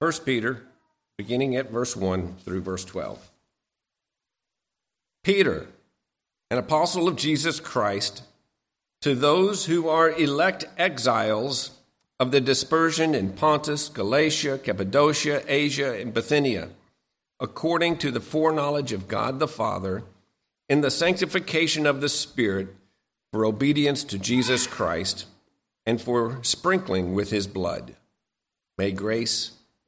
1 Peter, beginning at verse 1 through verse 12. Peter, an apostle of Jesus Christ, to those who are elect exiles of the dispersion in Pontus, Galatia, Cappadocia, Asia, and Bithynia, according to the foreknowledge of God the Father, in the sanctification of the Spirit, for obedience to Jesus Christ, and for sprinkling with his blood. May grace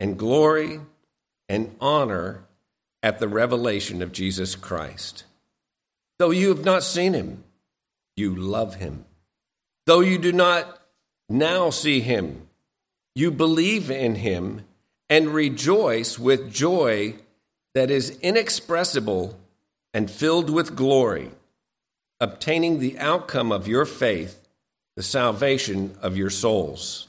and glory and honor at the revelation of Jesus Christ. Though you have not seen him, you love him. Though you do not now see him, you believe in him and rejoice with joy that is inexpressible and filled with glory, obtaining the outcome of your faith, the salvation of your souls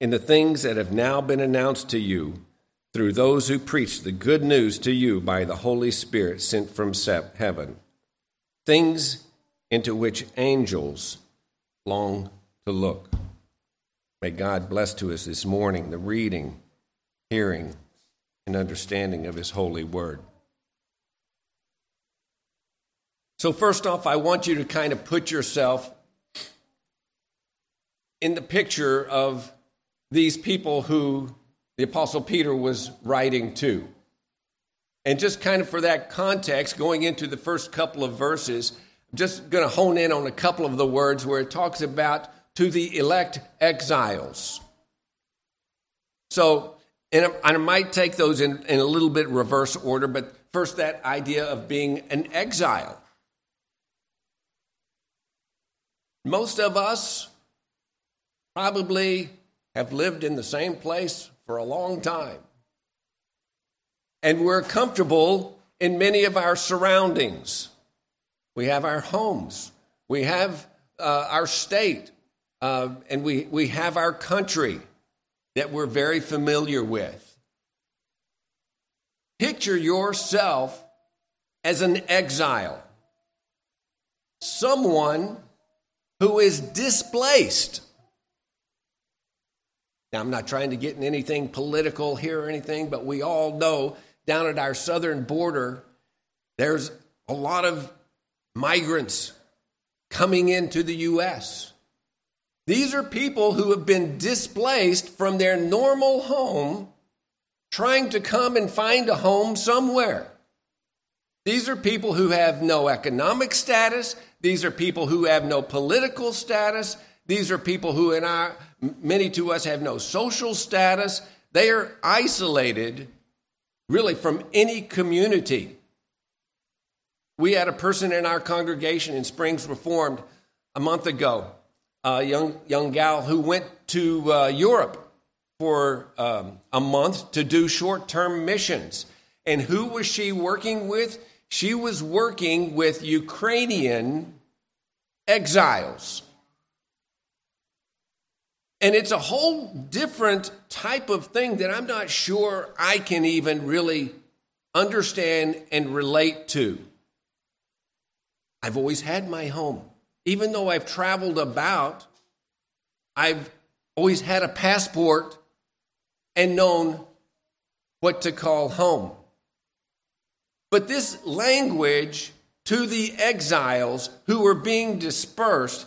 in the things that have now been announced to you through those who preach the good news to you by the Holy Spirit sent from heaven, things into which angels long to look. May God bless to us this morning the reading, hearing, and understanding of His holy word. So, first off, I want you to kind of put yourself in the picture of these people who the Apostle Peter was writing to. And just kind of for that context, going into the first couple of verses, I'm just going to hone in on a couple of the words where it talks about to the elect exiles. So, and I might take those in, in a little bit reverse order, but first, that idea of being an exile. Most of us probably have lived in the same place for a long time. And we're comfortable in many of our surroundings. We have our homes, we have uh, our state, uh, and we, we have our country that we're very familiar with. Picture yourself as an exile, someone who is displaced now, I'm not trying to get in anything political here or anything, but we all know down at our southern border, there's a lot of migrants coming into the U.S. These are people who have been displaced from their normal home, trying to come and find a home somewhere. These are people who have no economic status. These are people who have no political status. These are people who, in our, many to us, have no social status. They are isolated, really, from any community. We had a person in our congregation in Springs Reformed a month ago, a young, young gal who went to uh, Europe for um, a month to do short term missions. And who was she working with? She was working with Ukrainian exiles. And it's a whole different type of thing that I'm not sure I can even really understand and relate to. I've always had my home. Even though I've traveled about, I've always had a passport and known what to call home. But this language to the exiles who were being dispersed,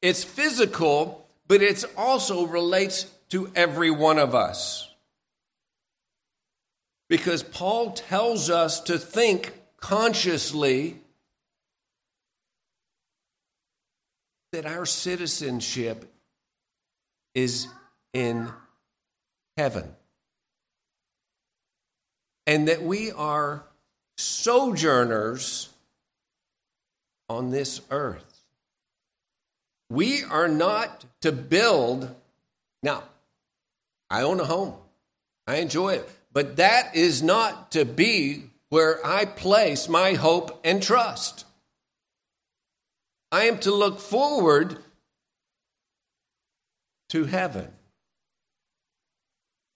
it's physical, but it also relates to every one of us. Because Paul tells us to think consciously that our citizenship is in heaven. And that we are sojourners on this earth. We are not to build. Now, I own a home, I enjoy it, but that is not to be where I place my hope and trust. I am to look forward to heaven.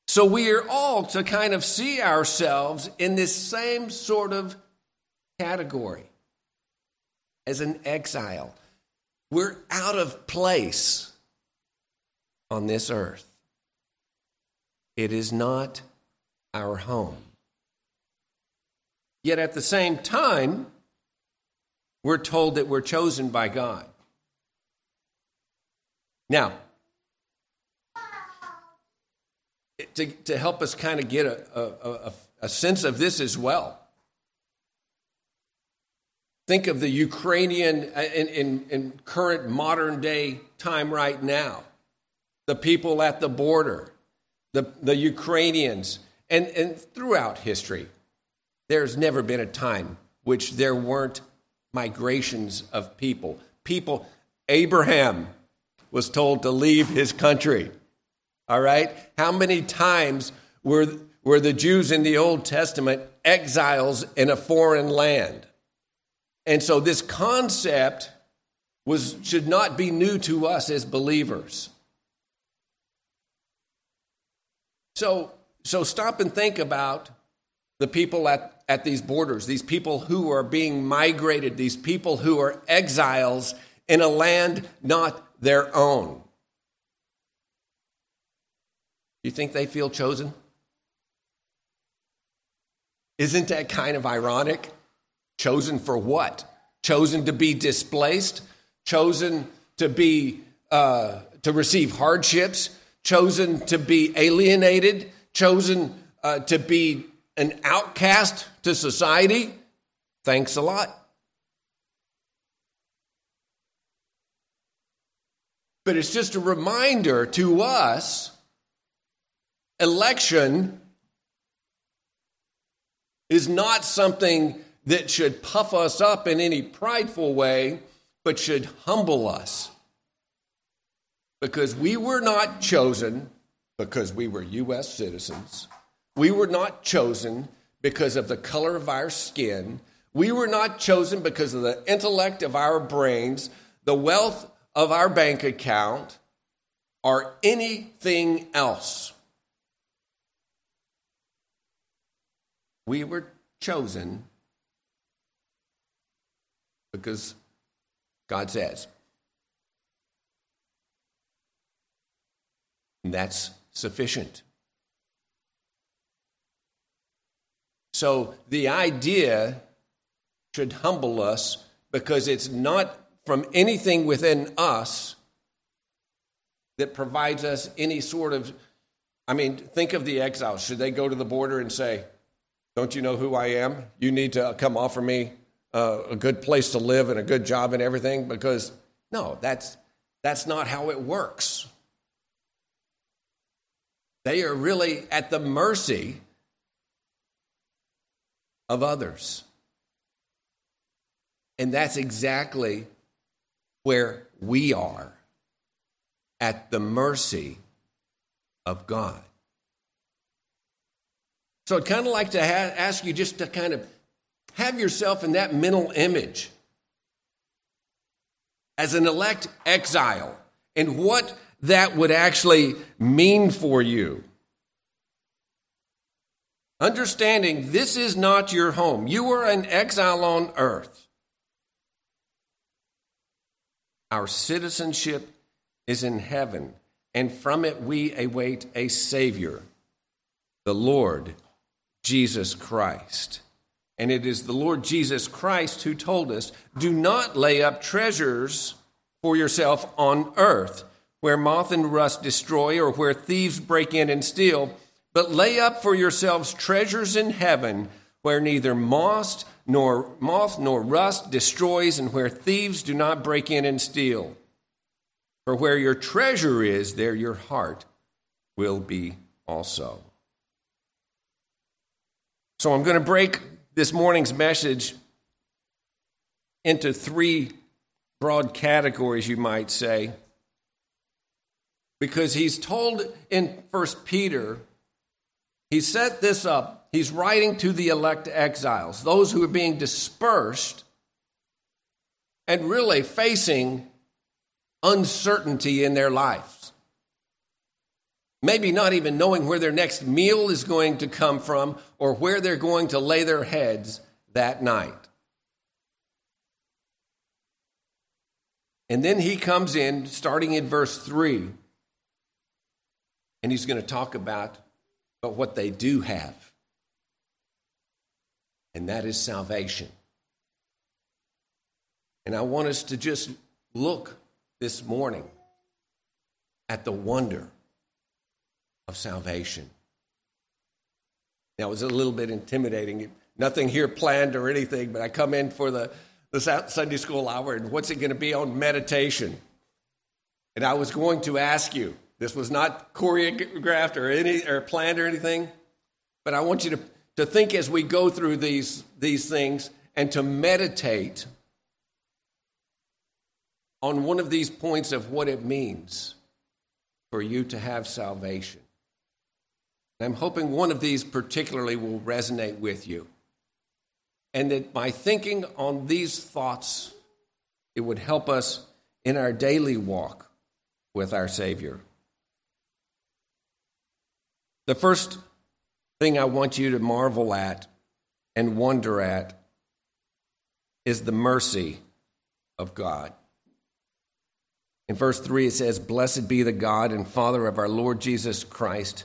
So we are all to kind of see ourselves in this same sort of category as an exile. We're out of place on this earth. It is not our home. Yet at the same time, we're told that we're chosen by God. Now, to, to help us kind of get a, a, a, a sense of this as well, think of the Ukrainian uh, in, in, in current modern day time right now, the people at the border, the, the Ukrainians, and, and throughout history. There's never been a time which there weren't migrations of people. People, Abraham was told to leave his country. All right? How many times were, were the Jews in the Old Testament exiles in a foreign land? And so this concept was, should not be new to us as believers. So, so stop and think about the people at, at these borders, these people who are being migrated, these people who are exiles in a land not their own. You think they feel chosen? Isn't that kind of ironic? Chosen for what? Chosen to be displaced? Chosen to be uh, to receive hardships? Chosen to be alienated? Chosen uh, to be an outcast to society? Thanks a lot. But it's just a reminder to us election is not something that should puff us up in any prideful way, but should humble us. Because we were not chosen because we were U.S. citizens. We were not chosen because of the color of our skin. We were not chosen because of the intellect of our brains, the wealth of our bank account, or anything else. We were chosen because God says. And that's sufficient. So the idea should humble us because it's not from anything within us that provides us any sort of. I mean, think of the exiles. Should they go to the border and say, Don't you know who I am? You need to come offer me uh, a good place to live and a good job and everything? Because, no, that's, that's not how it works. They are really at the mercy of others. And that's exactly where we are at the mercy of God. So I'd kind of like to ha- ask you just to kind of have yourself in that mental image as an elect exile and what that would actually mean for you. Understanding this is not your home. You are an exile on earth. Our citizenship is in heaven, and from it we await a Savior, the Lord Jesus Christ. And it is the Lord Jesus Christ who told us do not lay up treasures for yourself on earth, where moth and rust destroy, or where thieves break in and steal, but lay up for yourselves treasures in heaven, where neither moth nor moth nor rust destroys, and where thieves do not break in and steal. For where your treasure is, there your heart will be also. So I'm going to break this morning's message into three broad categories, you might say, because he's told in First Peter, he set this up. He's writing to the elect exiles, those who are being dispersed and really facing uncertainty in their lives. Maybe not even knowing where their next meal is going to come from or where they're going to lay their heads that night. And then he comes in, starting in verse 3, and he's going to talk about, but what they do have. And that is salvation. And I want us to just look this morning at the wonder of salvation. Now, it was a little bit intimidating. Nothing here planned or anything, but I come in for the the Sunday school hour, and what's it going to be on meditation? And I was going to ask you, this was not choreographed or any or planned or anything, but I want you to, to think as we go through these, these things and to meditate on one of these points of what it means for you to have salvation. I'm hoping one of these particularly will resonate with you and that by thinking on these thoughts, it would help us in our daily walk with our Savior. The first thing I want you to marvel at and wonder at is the mercy of God. In verse 3, it says, Blessed be the God and Father of our Lord Jesus Christ,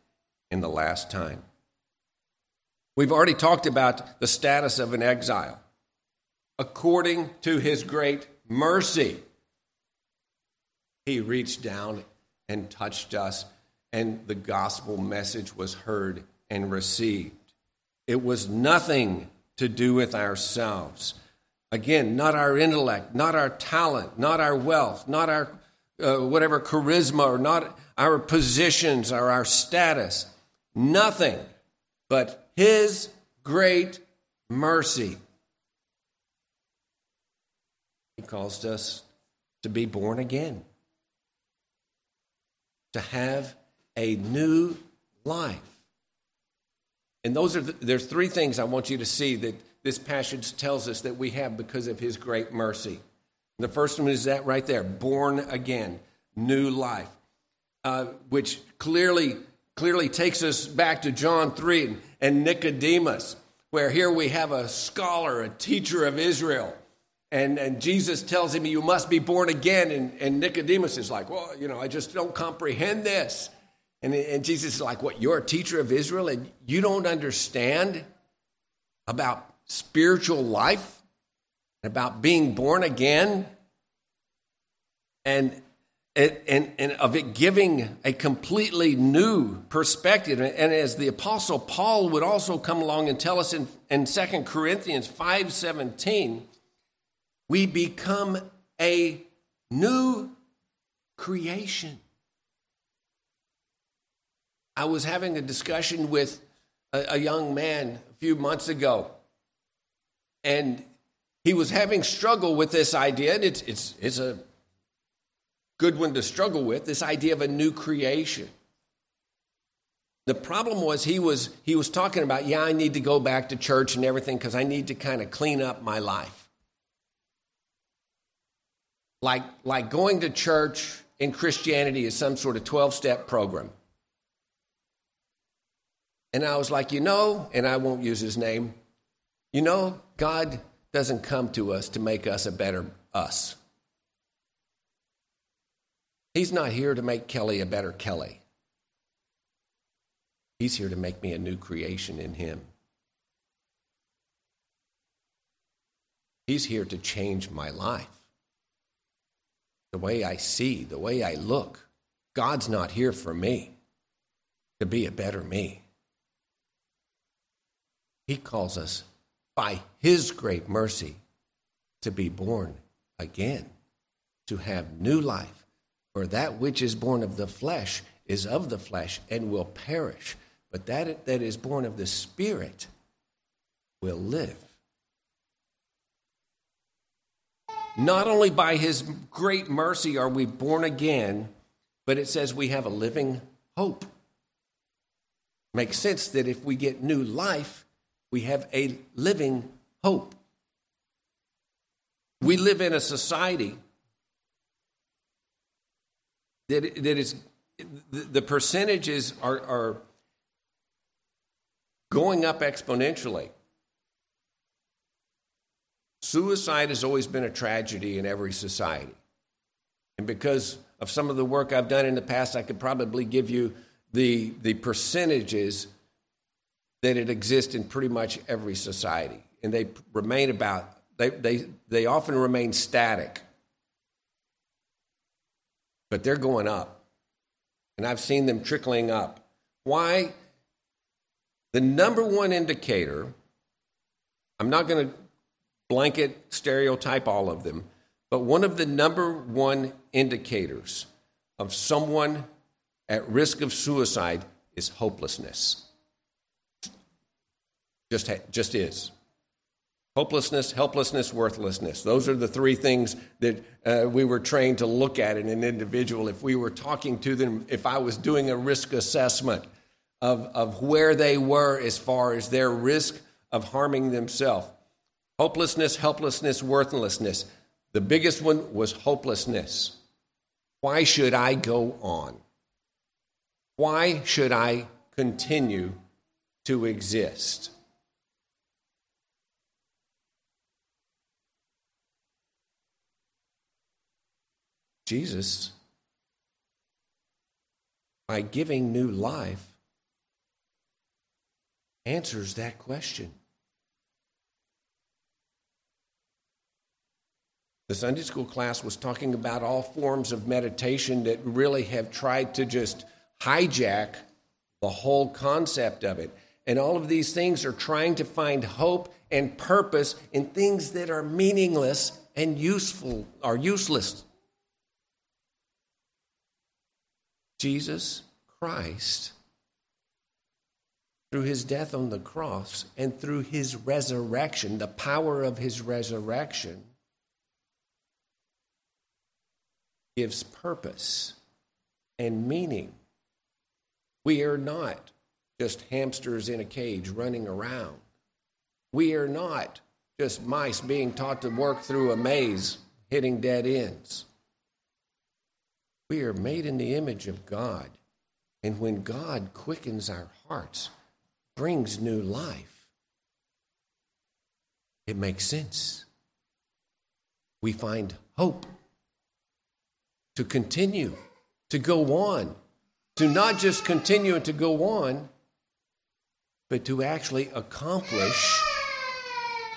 in the last time. We've already talked about the status of an exile according to his great mercy. He reached down and touched us, and the gospel message was heard and received. It was nothing to do with ourselves. Again, not our intellect, not our talent, not our wealth, not our uh, whatever charisma, or not our positions or our status. Nothing but His great mercy. He calls us to be born again, to have a new life. And those are the, there's three things I want you to see that this passage tells us that we have because of his great mercy. The first one is that right there, born again, new life, uh, which clearly clearly takes us back to John 3 and Nicodemus, where here we have a scholar, a teacher of Israel, and, and Jesus tells him, You must be born again. And, and Nicodemus is like, Well, you know, I just don't comprehend this. And, and Jesus is like, What? You're a teacher of Israel and you don't understand about spiritual life, about being born again, and, and, and of it giving a completely new perspective. And as the Apostle Paul would also come along and tell us in, in 2 Corinthians 5.17, we become a new creation. I was having a discussion with a, a young man a few months ago, and he was having struggle with this idea, and it's, it's, it's a good one to struggle with this idea of a new creation. The problem was he was he was talking about, yeah, I need to go back to church and everything because I need to kind of clean up my life. Like like going to church in Christianity is some sort of 12-step program. And I was like, you know, and I won't use his name, you know, God doesn't come to us to make us a better us. He's not here to make Kelly a better Kelly. He's here to make me a new creation in Him. He's here to change my life. The way I see, the way I look. God's not here for me to be a better me. He calls us by His great mercy to be born again, to have new life for that which is born of the flesh is of the flesh and will perish, but that that is born of the Spirit will live. Not only by his great mercy are we born again, but it says we have a living hope. Makes sense that if we get new life, we have a living hope. We live in a society that, that is the percentages are, are going up exponentially. Suicide has always been a tragedy in every society. And because of some of the work I've done in the past, I could probably give you the, the percentages that it exists in pretty much every society. And they remain about, they, they, they often remain static but they're going up. And I've seen them trickling up. Why? The number one indicator, I'm not going to blanket stereotype all of them, but one of the number one indicators of someone at risk of suicide is hopelessness. Just, just is. Hopelessness, helplessness, worthlessness. Those are the three things that uh, we were trained to look at in an individual. If we were talking to them, if I was doing a risk assessment of, of where they were as far as their risk of harming themselves hopelessness, helplessness, worthlessness. The biggest one was hopelessness. Why should I go on? Why should I continue to exist? Jesus, by giving new life, answers that question. The Sunday school class was talking about all forms of meditation that really have tried to just hijack the whole concept of it. And all of these things are trying to find hope and purpose in things that are meaningless and useful or useless Jesus Christ, through his death on the cross and through his resurrection, the power of his resurrection, gives purpose and meaning. We are not just hamsters in a cage running around. We are not just mice being taught to work through a maze, hitting dead ends. We are made in the image of God. And when God quickens our hearts, brings new life, it makes sense. We find hope to continue, to go on, to not just continue and to go on, but to actually accomplish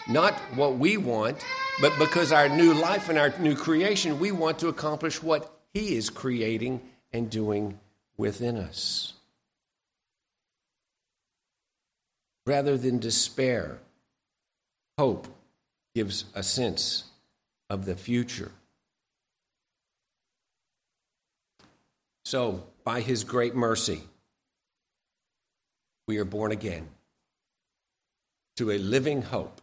not what we want, but because our new life and our new creation, we want to accomplish what he is creating and doing within us. Rather than despair, hope gives a sense of the future. So, by his great mercy, we are born again to a living hope.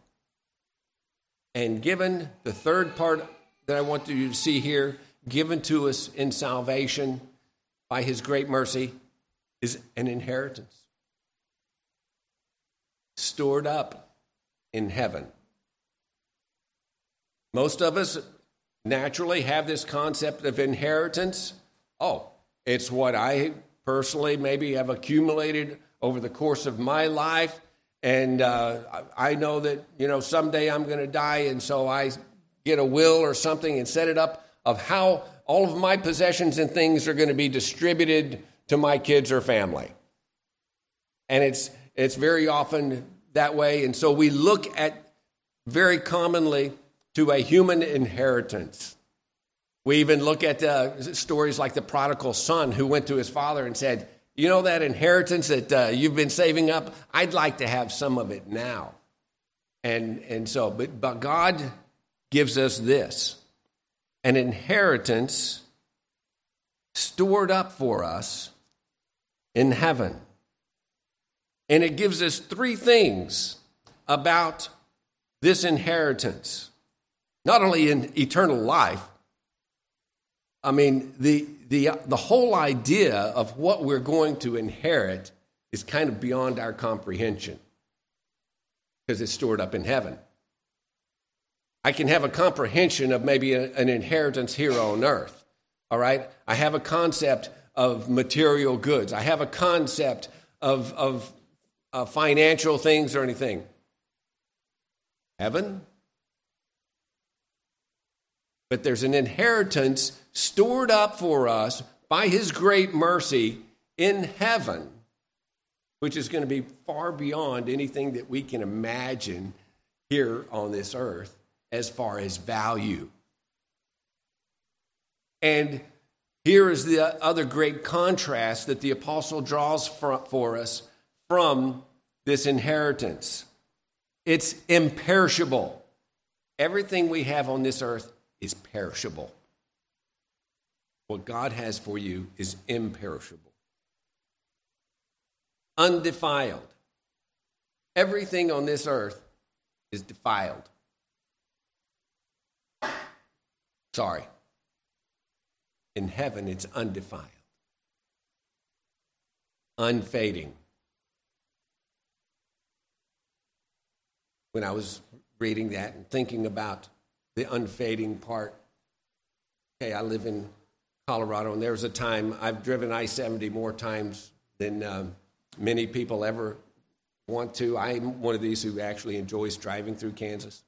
And given the third part that I want you to see here, given to us in salvation by his great mercy, is an inheritance stored up in heaven. Most of us naturally have this concept of inheritance. Oh, it's what I personally maybe have accumulated over the course of my life. And uh, I know that, you know, someday I'm going to die. And so I get a will or something and set it up of how all of my possessions and things are going to be distributed to my kids or family. And it's, it's very often that way. And so we look at very commonly to a human inheritance. We even look at uh, stories like the prodigal son who went to his father and said, You know that inheritance that uh, you've been saving up? I'd like to have some of it now. And, and so, but, but God gives us this an inheritance stored up for us in heaven. And it gives us three things about this inheritance not only in eternal life, I mean, the, the, the whole idea of what we're going to inherit is kind of beyond our comprehension because it's stored up in heaven. I can have a comprehension of maybe a, an inheritance here on earth, all right? I have a concept of material goods, I have a concept of, of uh, financial things or anything. Heaven, but there's an inheritance stored up for us by His great mercy in heaven, which is going to be far beyond anything that we can imagine here on this earth as far as value. And here is the other great contrast that the apostle draws for us from this inheritance it's imperishable. Everything we have on this earth is perishable. What God has for you is imperishable, undefiled. Everything on this earth is defiled. Sorry. In heaven, it's undefiled, unfading. When I was reading that and thinking about the unfading part. Okay, I live in Colorado, and there was a time I've driven I 70 more times than um, many people ever want to. I'm one of these who actually enjoys driving through Kansas.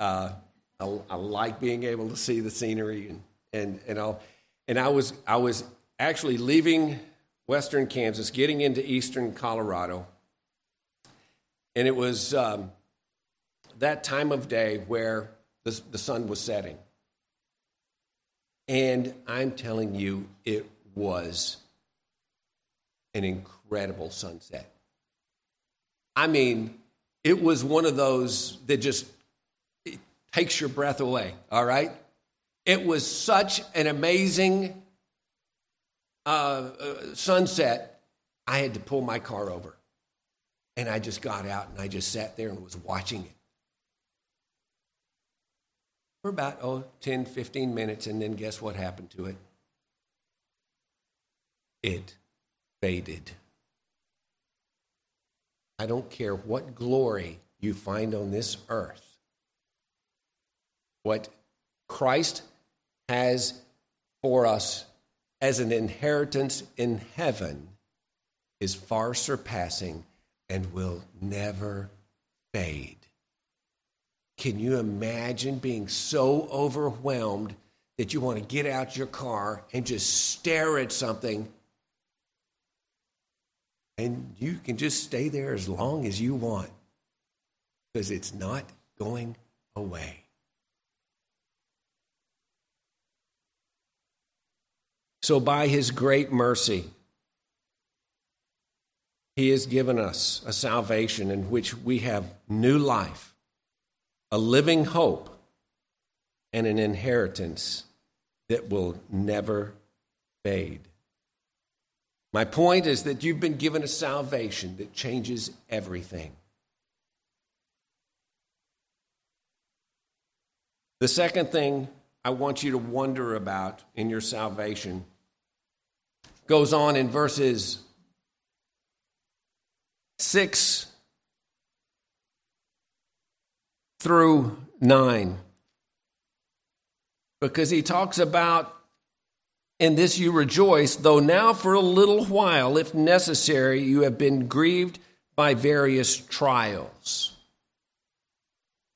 Uh, I, I, like being able to see the scenery and, and, and all. And I was, I was actually leaving western Kansas, getting into eastern Colorado. And it was um, that time of day where the, the sun was setting. And I'm telling you, it was an incredible sunset. I mean, it was one of those that just takes your breath away, all right? It was such an amazing uh, uh, sunset, I had to pull my car over. And I just got out and I just sat there and was watching it for about, oh, 10, 15 minutes, and then guess what happened to it? It faded. I don't care what glory you find on this earth. What Christ has for us as an inheritance in heaven is far surpassing and will never fade. Can you imagine being so overwhelmed that you want to get out your car and just stare at something? And you can just stay there as long as you want because it's not going away. So, by his great mercy, he has given us a salvation in which we have new life a living hope, and an inheritance that will never fade. My point is that you've been given a salvation that changes everything. The second thing I want you to wonder about in your salvation goes on in verses 6 through 9. Because he talks about, in this you rejoice, though now for a little while, if necessary, you have been grieved by various trials.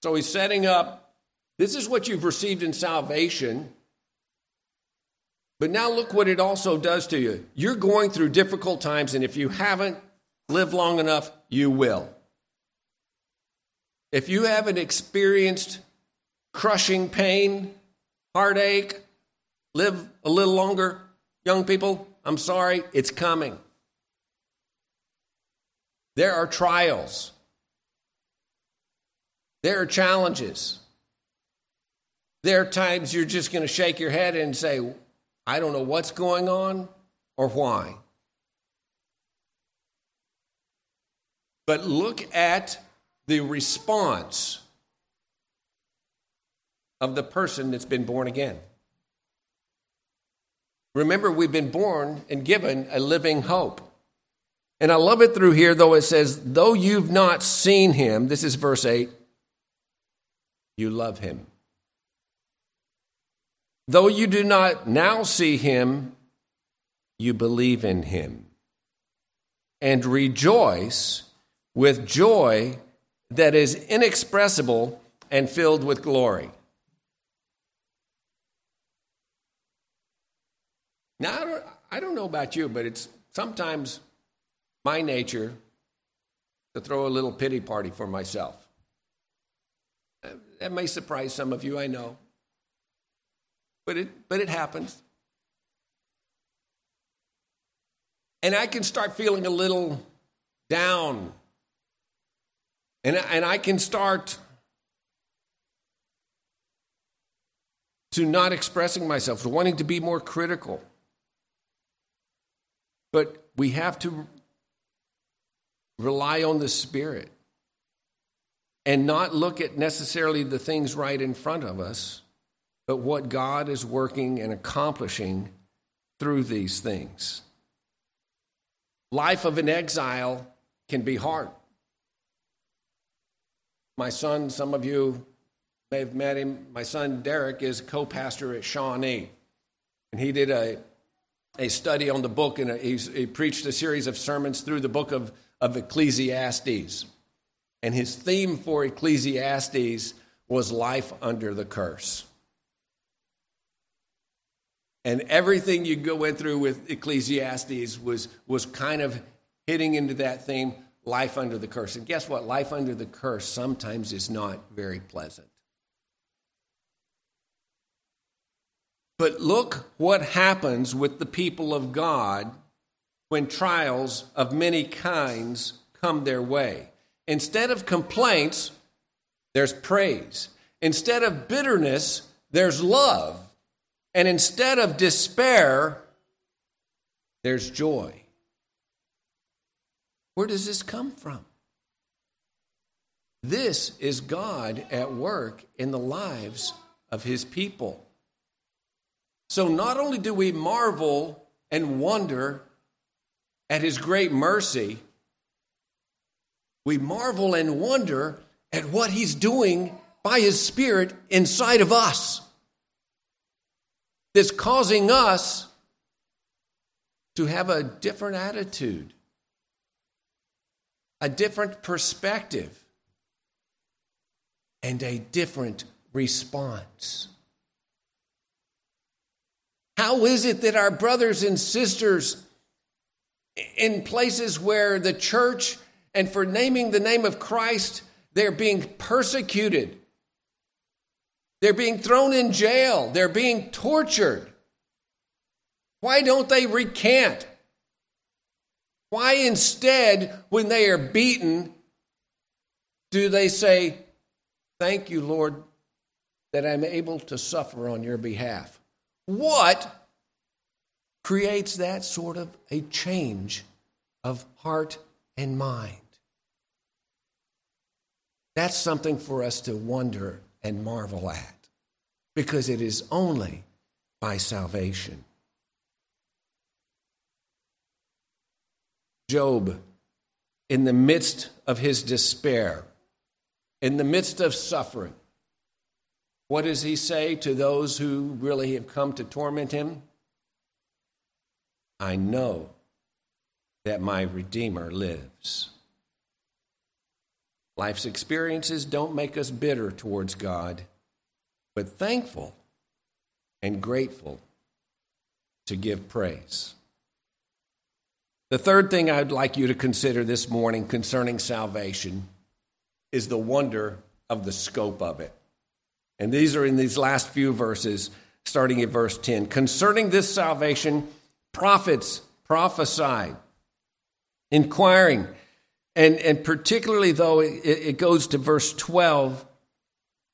So he's setting up this is what you've received in salvation. But now look what it also does to you. You're going through difficult times, and if you haven't lived long enough, you will. If you haven't experienced crushing pain, heartache, live a little longer, young people, I'm sorry, it's coming. There are trials, there are challenges. There are times you're just going to shake your head and say, I don't know what's going on or why. But look at the response of the person that's been born again. Remember, we've been born and given a living hope. And I love it through here, though it says, though you've not seen him, this is verse 8, you love him. Though you do not now see him, you believe in him and rejoice with joy that is inexpressible and filled with glory. Now, I don't, I don't know about you, but it's sometimes my nature to throw a little pity party for myself. That may surprise some of you, I know but it, but it happens. And I can start feeling a little down. And, and I can start to not expressing myself, to wanting to be more critical. But we have to rely on the Spirit and not look at necessarily the things right in front of us, but what God is working and accomplishing through these things. Life of an exile can be hard. My son, some of you may have met him. My son Derek is co pastor at Shawnee. And he did a, a study on the book and he preached a series of sermons through the book of, of Ecclesiastes. And his theme for Ecclesiastes was life under the curse. And everything you go went through with Ecclesiastes was, was kind of hitting into that theme life under the curse. And guess what? Life under the curse sometimes is not very pleasant. But look what happens with the people of God when trials of many kinds come their way. Instead of complaints, there's praise. Instead of bitterness, there's love. And instead of despair, there's joy. Where does this come from? This is God at work in the lives of his people. So not only do we marvel and wonder at his great mercy, we marvel and wonder at what he's doing by his Spirit inside of us that's causing us to have a different attitude, a different perspective, and a different response. How is it that our brothers and sisters in places where the church and for naming the name of Christ, they're being persecuted, they're being thrown in jail. They're being tortured. Why don't they recant? Why instead, when they are beaten, do they say, Thank you, Lord, that I'm able to suffer on your behalf? What creates that sort of a change of heart and mind. That's something for us to wonder and marvel at because it is only by salvation. Job, in the midst of his despair, in the midst of suffering, what does he say to those who really have come to torment him? I know that my Redeemer lives. Life's experiences don't make us bitter towards God, but thankful and grateful to give praise. The third thing I'd like you to consider this morning concerning salvation is the wonder of the scope of it. And these are in these last few verses, starting at verse 10. Concerning this salvation, prophets prophesied, inquiring, and, and particularly though it, it goes to verse 12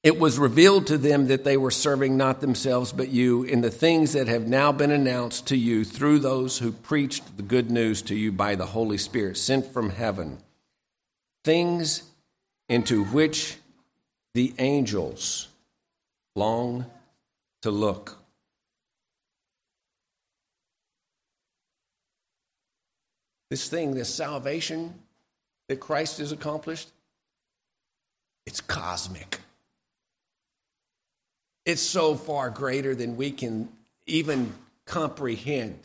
it was revealed to them that they were serving not themselves but you in the things that have now been announced to you through those who preached the good news to you by the Holy Spirit sent from heaven. Things into which the angels long to look. This thing, this salvation that Christ has accomplished, it's cosmic. It's so far greater than we can even comprehend.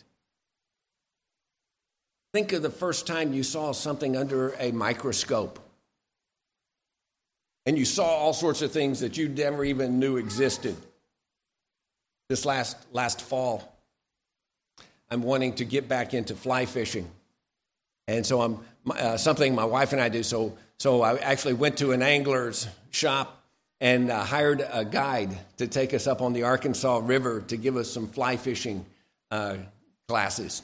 Think of the first time you saw something under a microscope. And you saw all sorts of things that you never even knew existed. This last, last fall, I'm wanting to get back into fly fishing. And so I'm uh, something my wife and I do. So, so I actually went to an angler's shop and uh, hired a guide to take us up on the Arkansas River to give us some fly fishing uh, classes.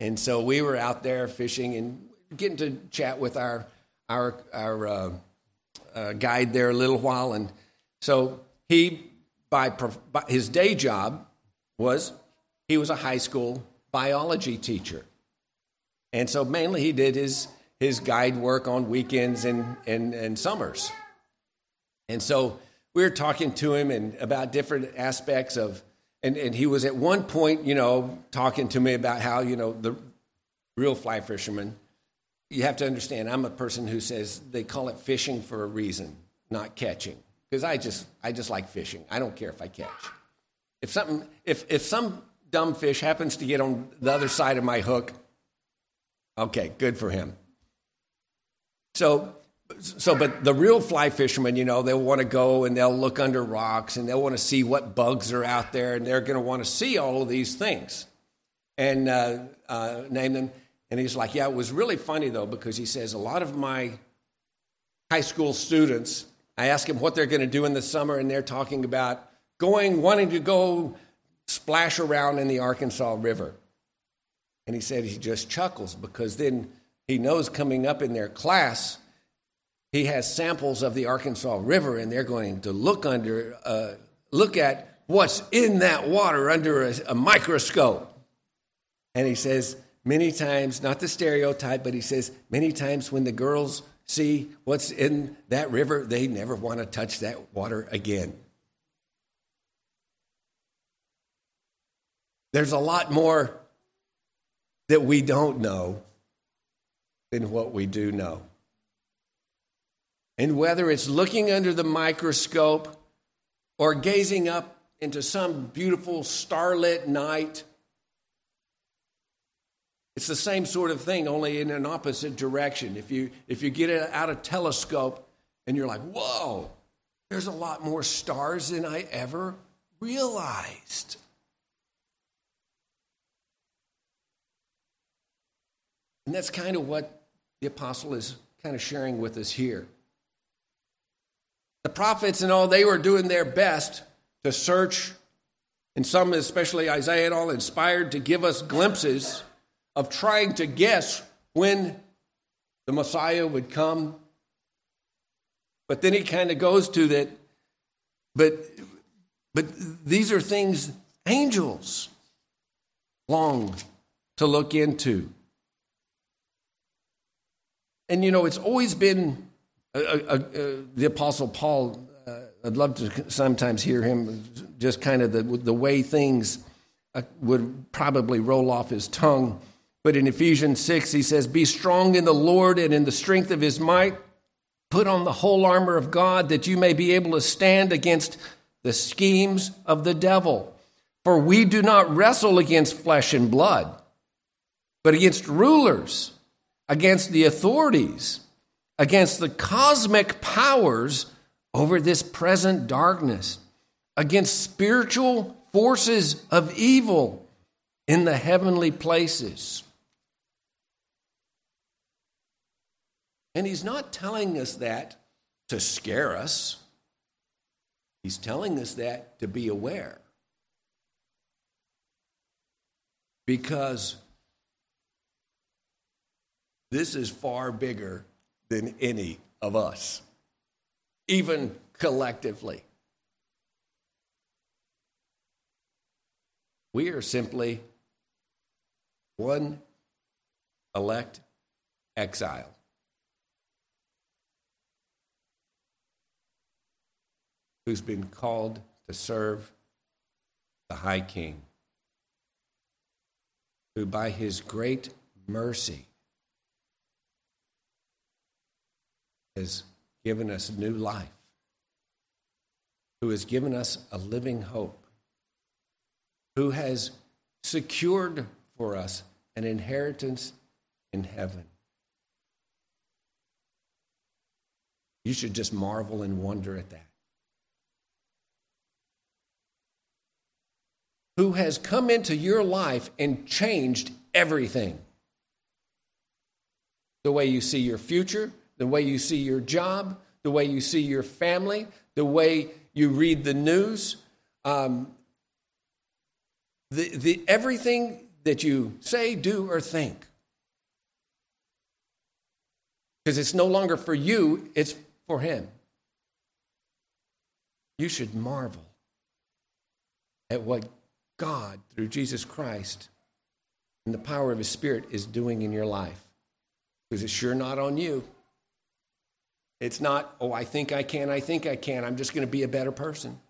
And so we were out there fishing and getting to chat with our our our uh, uh guide there a little while. And so he, by, by his day job, was he was a high school biology teacher, and so mainly he did his his guide work on weekends and and, and summers. And so we were talking to him and about different aspects of, and, and he was at one point, you know, talking to me about how, you know, the real fly fisherman, you have to understand, I'm a person who says they call it fishing for a reason, not catching. Because I just, I just like fishing. I don't care if I catch. If something, if, if some dumb fish happens to get on the other side of my hook, okay, good for him. So so, but the real fly fishermen, you know, they'll want to go and they'll look under rocks and they'll want to see what bugs are out there and they're going to want to see all of these things and uh, uh, name them. And he's like, yeah, it was really funny though, because he says a lot of my high school students, I ask them what they're going to do in the summer and they're talking about going, wanting to go splash around in the Arkansas River. And he said he just chuckles because then he knows coming up in their class, he has samples of the Arkansas River, and they're going to look under, uh, look at what's in that water under a, a microscope. And he says, many times, not the stereotype, but he says, many times when the girls see what's in that river, they never want to touch that water again. There's a lot more that we don't know than what we do know. And whether it's looking under the microscope or gazing up into some beautiful starlit night, it's the same sort of thing, only in an opposite direction. If you, if you get it out a telescope and you're like, whoa, there's a lot more stars than I ever realized. And that's kind of what the apostle is kind of sharing with us here. The prophets and all, they were doing their best to search, and some, especially Isaiah and all, inspired to give us glimpses of trying to guess when the Messiah would come. But then he kind of goes to that, but but these are things angels long to look into. And you know, it's always been uh, uh, uh, the Apostle Paul. I'd love to sometimes hear him just kind of the, the way things would probably roll off his tongue. But in Ephesians 6, he says, Be strong in the Lord and in the strength of his might. Put on the whole armor of God that you may be able to stand against the schemes of the devil. For we do not wrestle against flesh and blood, but against rulers, against the authorities, against the cosmic powers over this present darkness, against spiritual forces of evil in the heavenly places. And he's not telling us that to scare us. He's telling us that to be aware. Because this is far bigger than any of us, even collectively. We are simply one elect exile. Who's been called to serve the High King, who by his great mercy has given us new life, who has given us a living hope, who has secured for us an inheritance in heaven. You should just marvel and wonder at that. Who has come into your life and changed everything? The way you see your future, the way you see your job, the way you see your family, the way you read the news, um, the, the, everything that you say, do, or think. Because it's no longer for you, it's for Him. You should marvel at what God, through Jesus Christ and the power of His Spirit, is doing in your life. Because it's sure not on you. It's not, oh, I think I can, I think I can, I'm just going to be a better person.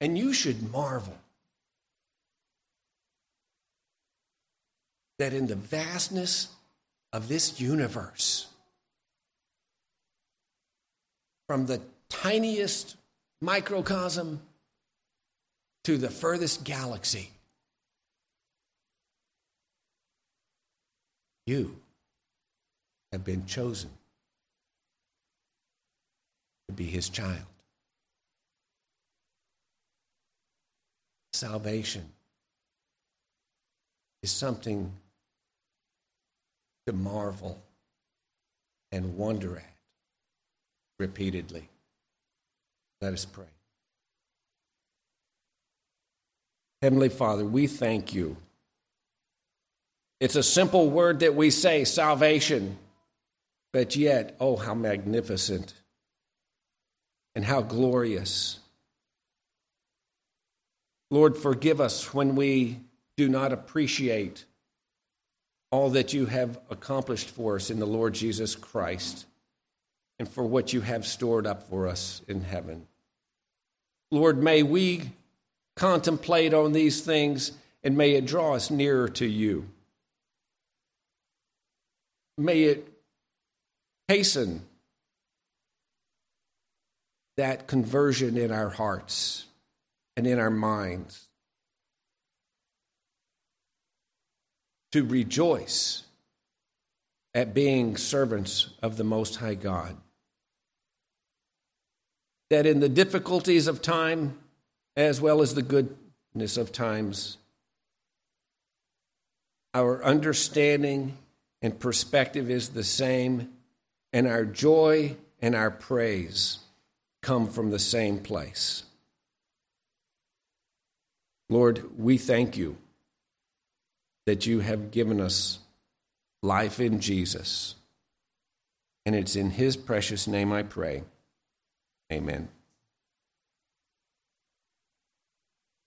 And you should marvel that in the vastness of this universe, from the tiniest microcosm to the furthest galaxy, you have been chosen to be his child. Salvation is something to marvel and wonder at repeatedly. Let us pray. Heavenly Father, we thank you. It's a simple word that we say, salvation. But yet, oh, how magnificent and how glorious. Lord, forgive us when we do not appreciate all that you have accomplished for us in the Lord Jesus Christ and for what you have stored up for us in heaven. Lord, may we contemplate on these things and may it draw us nearer to you. May it hasten that conversion in our hearts and in our minds. To rejoice at being servants of the Most High God. That in the difficulties of time, as well as the goodness of times, our understanding and perspective is the same, and our joy and our praise come from the same place. Lord, we thank you that you have given us life in Jesus. And it's in his precious name I pray. Amen.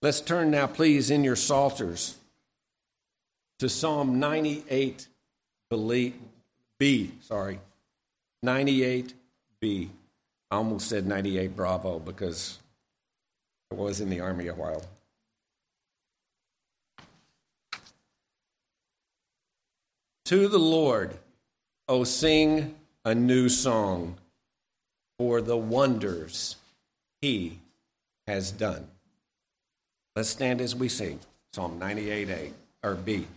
Let's turn now, please, in your Psalters to Psalm 98 B. Sorry. 98B. I almost said 98 Bravo because I was in the Army a while. To the Lord, oh, sing a new song for the wonders he has done. Let's stand as we sing Psalm 98A or B.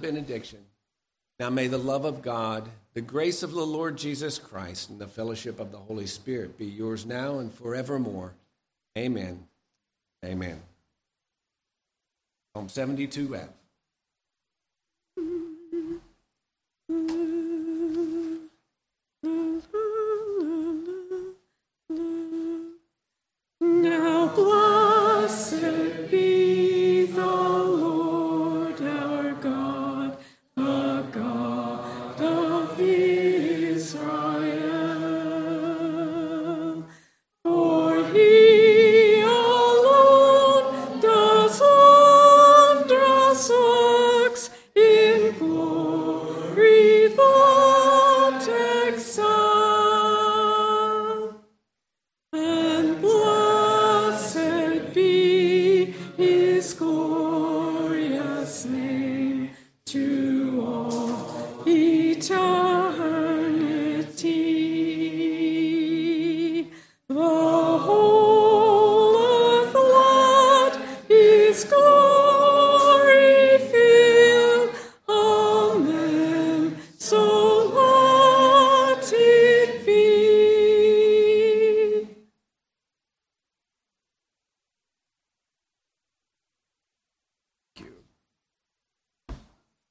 benediction. Now may the love of God, the grace of the Lord Jesus Christ, and the fellowship of the Holy Spirit be yours now and forevermore. Amen. Amen. Psalm 72 wrapped.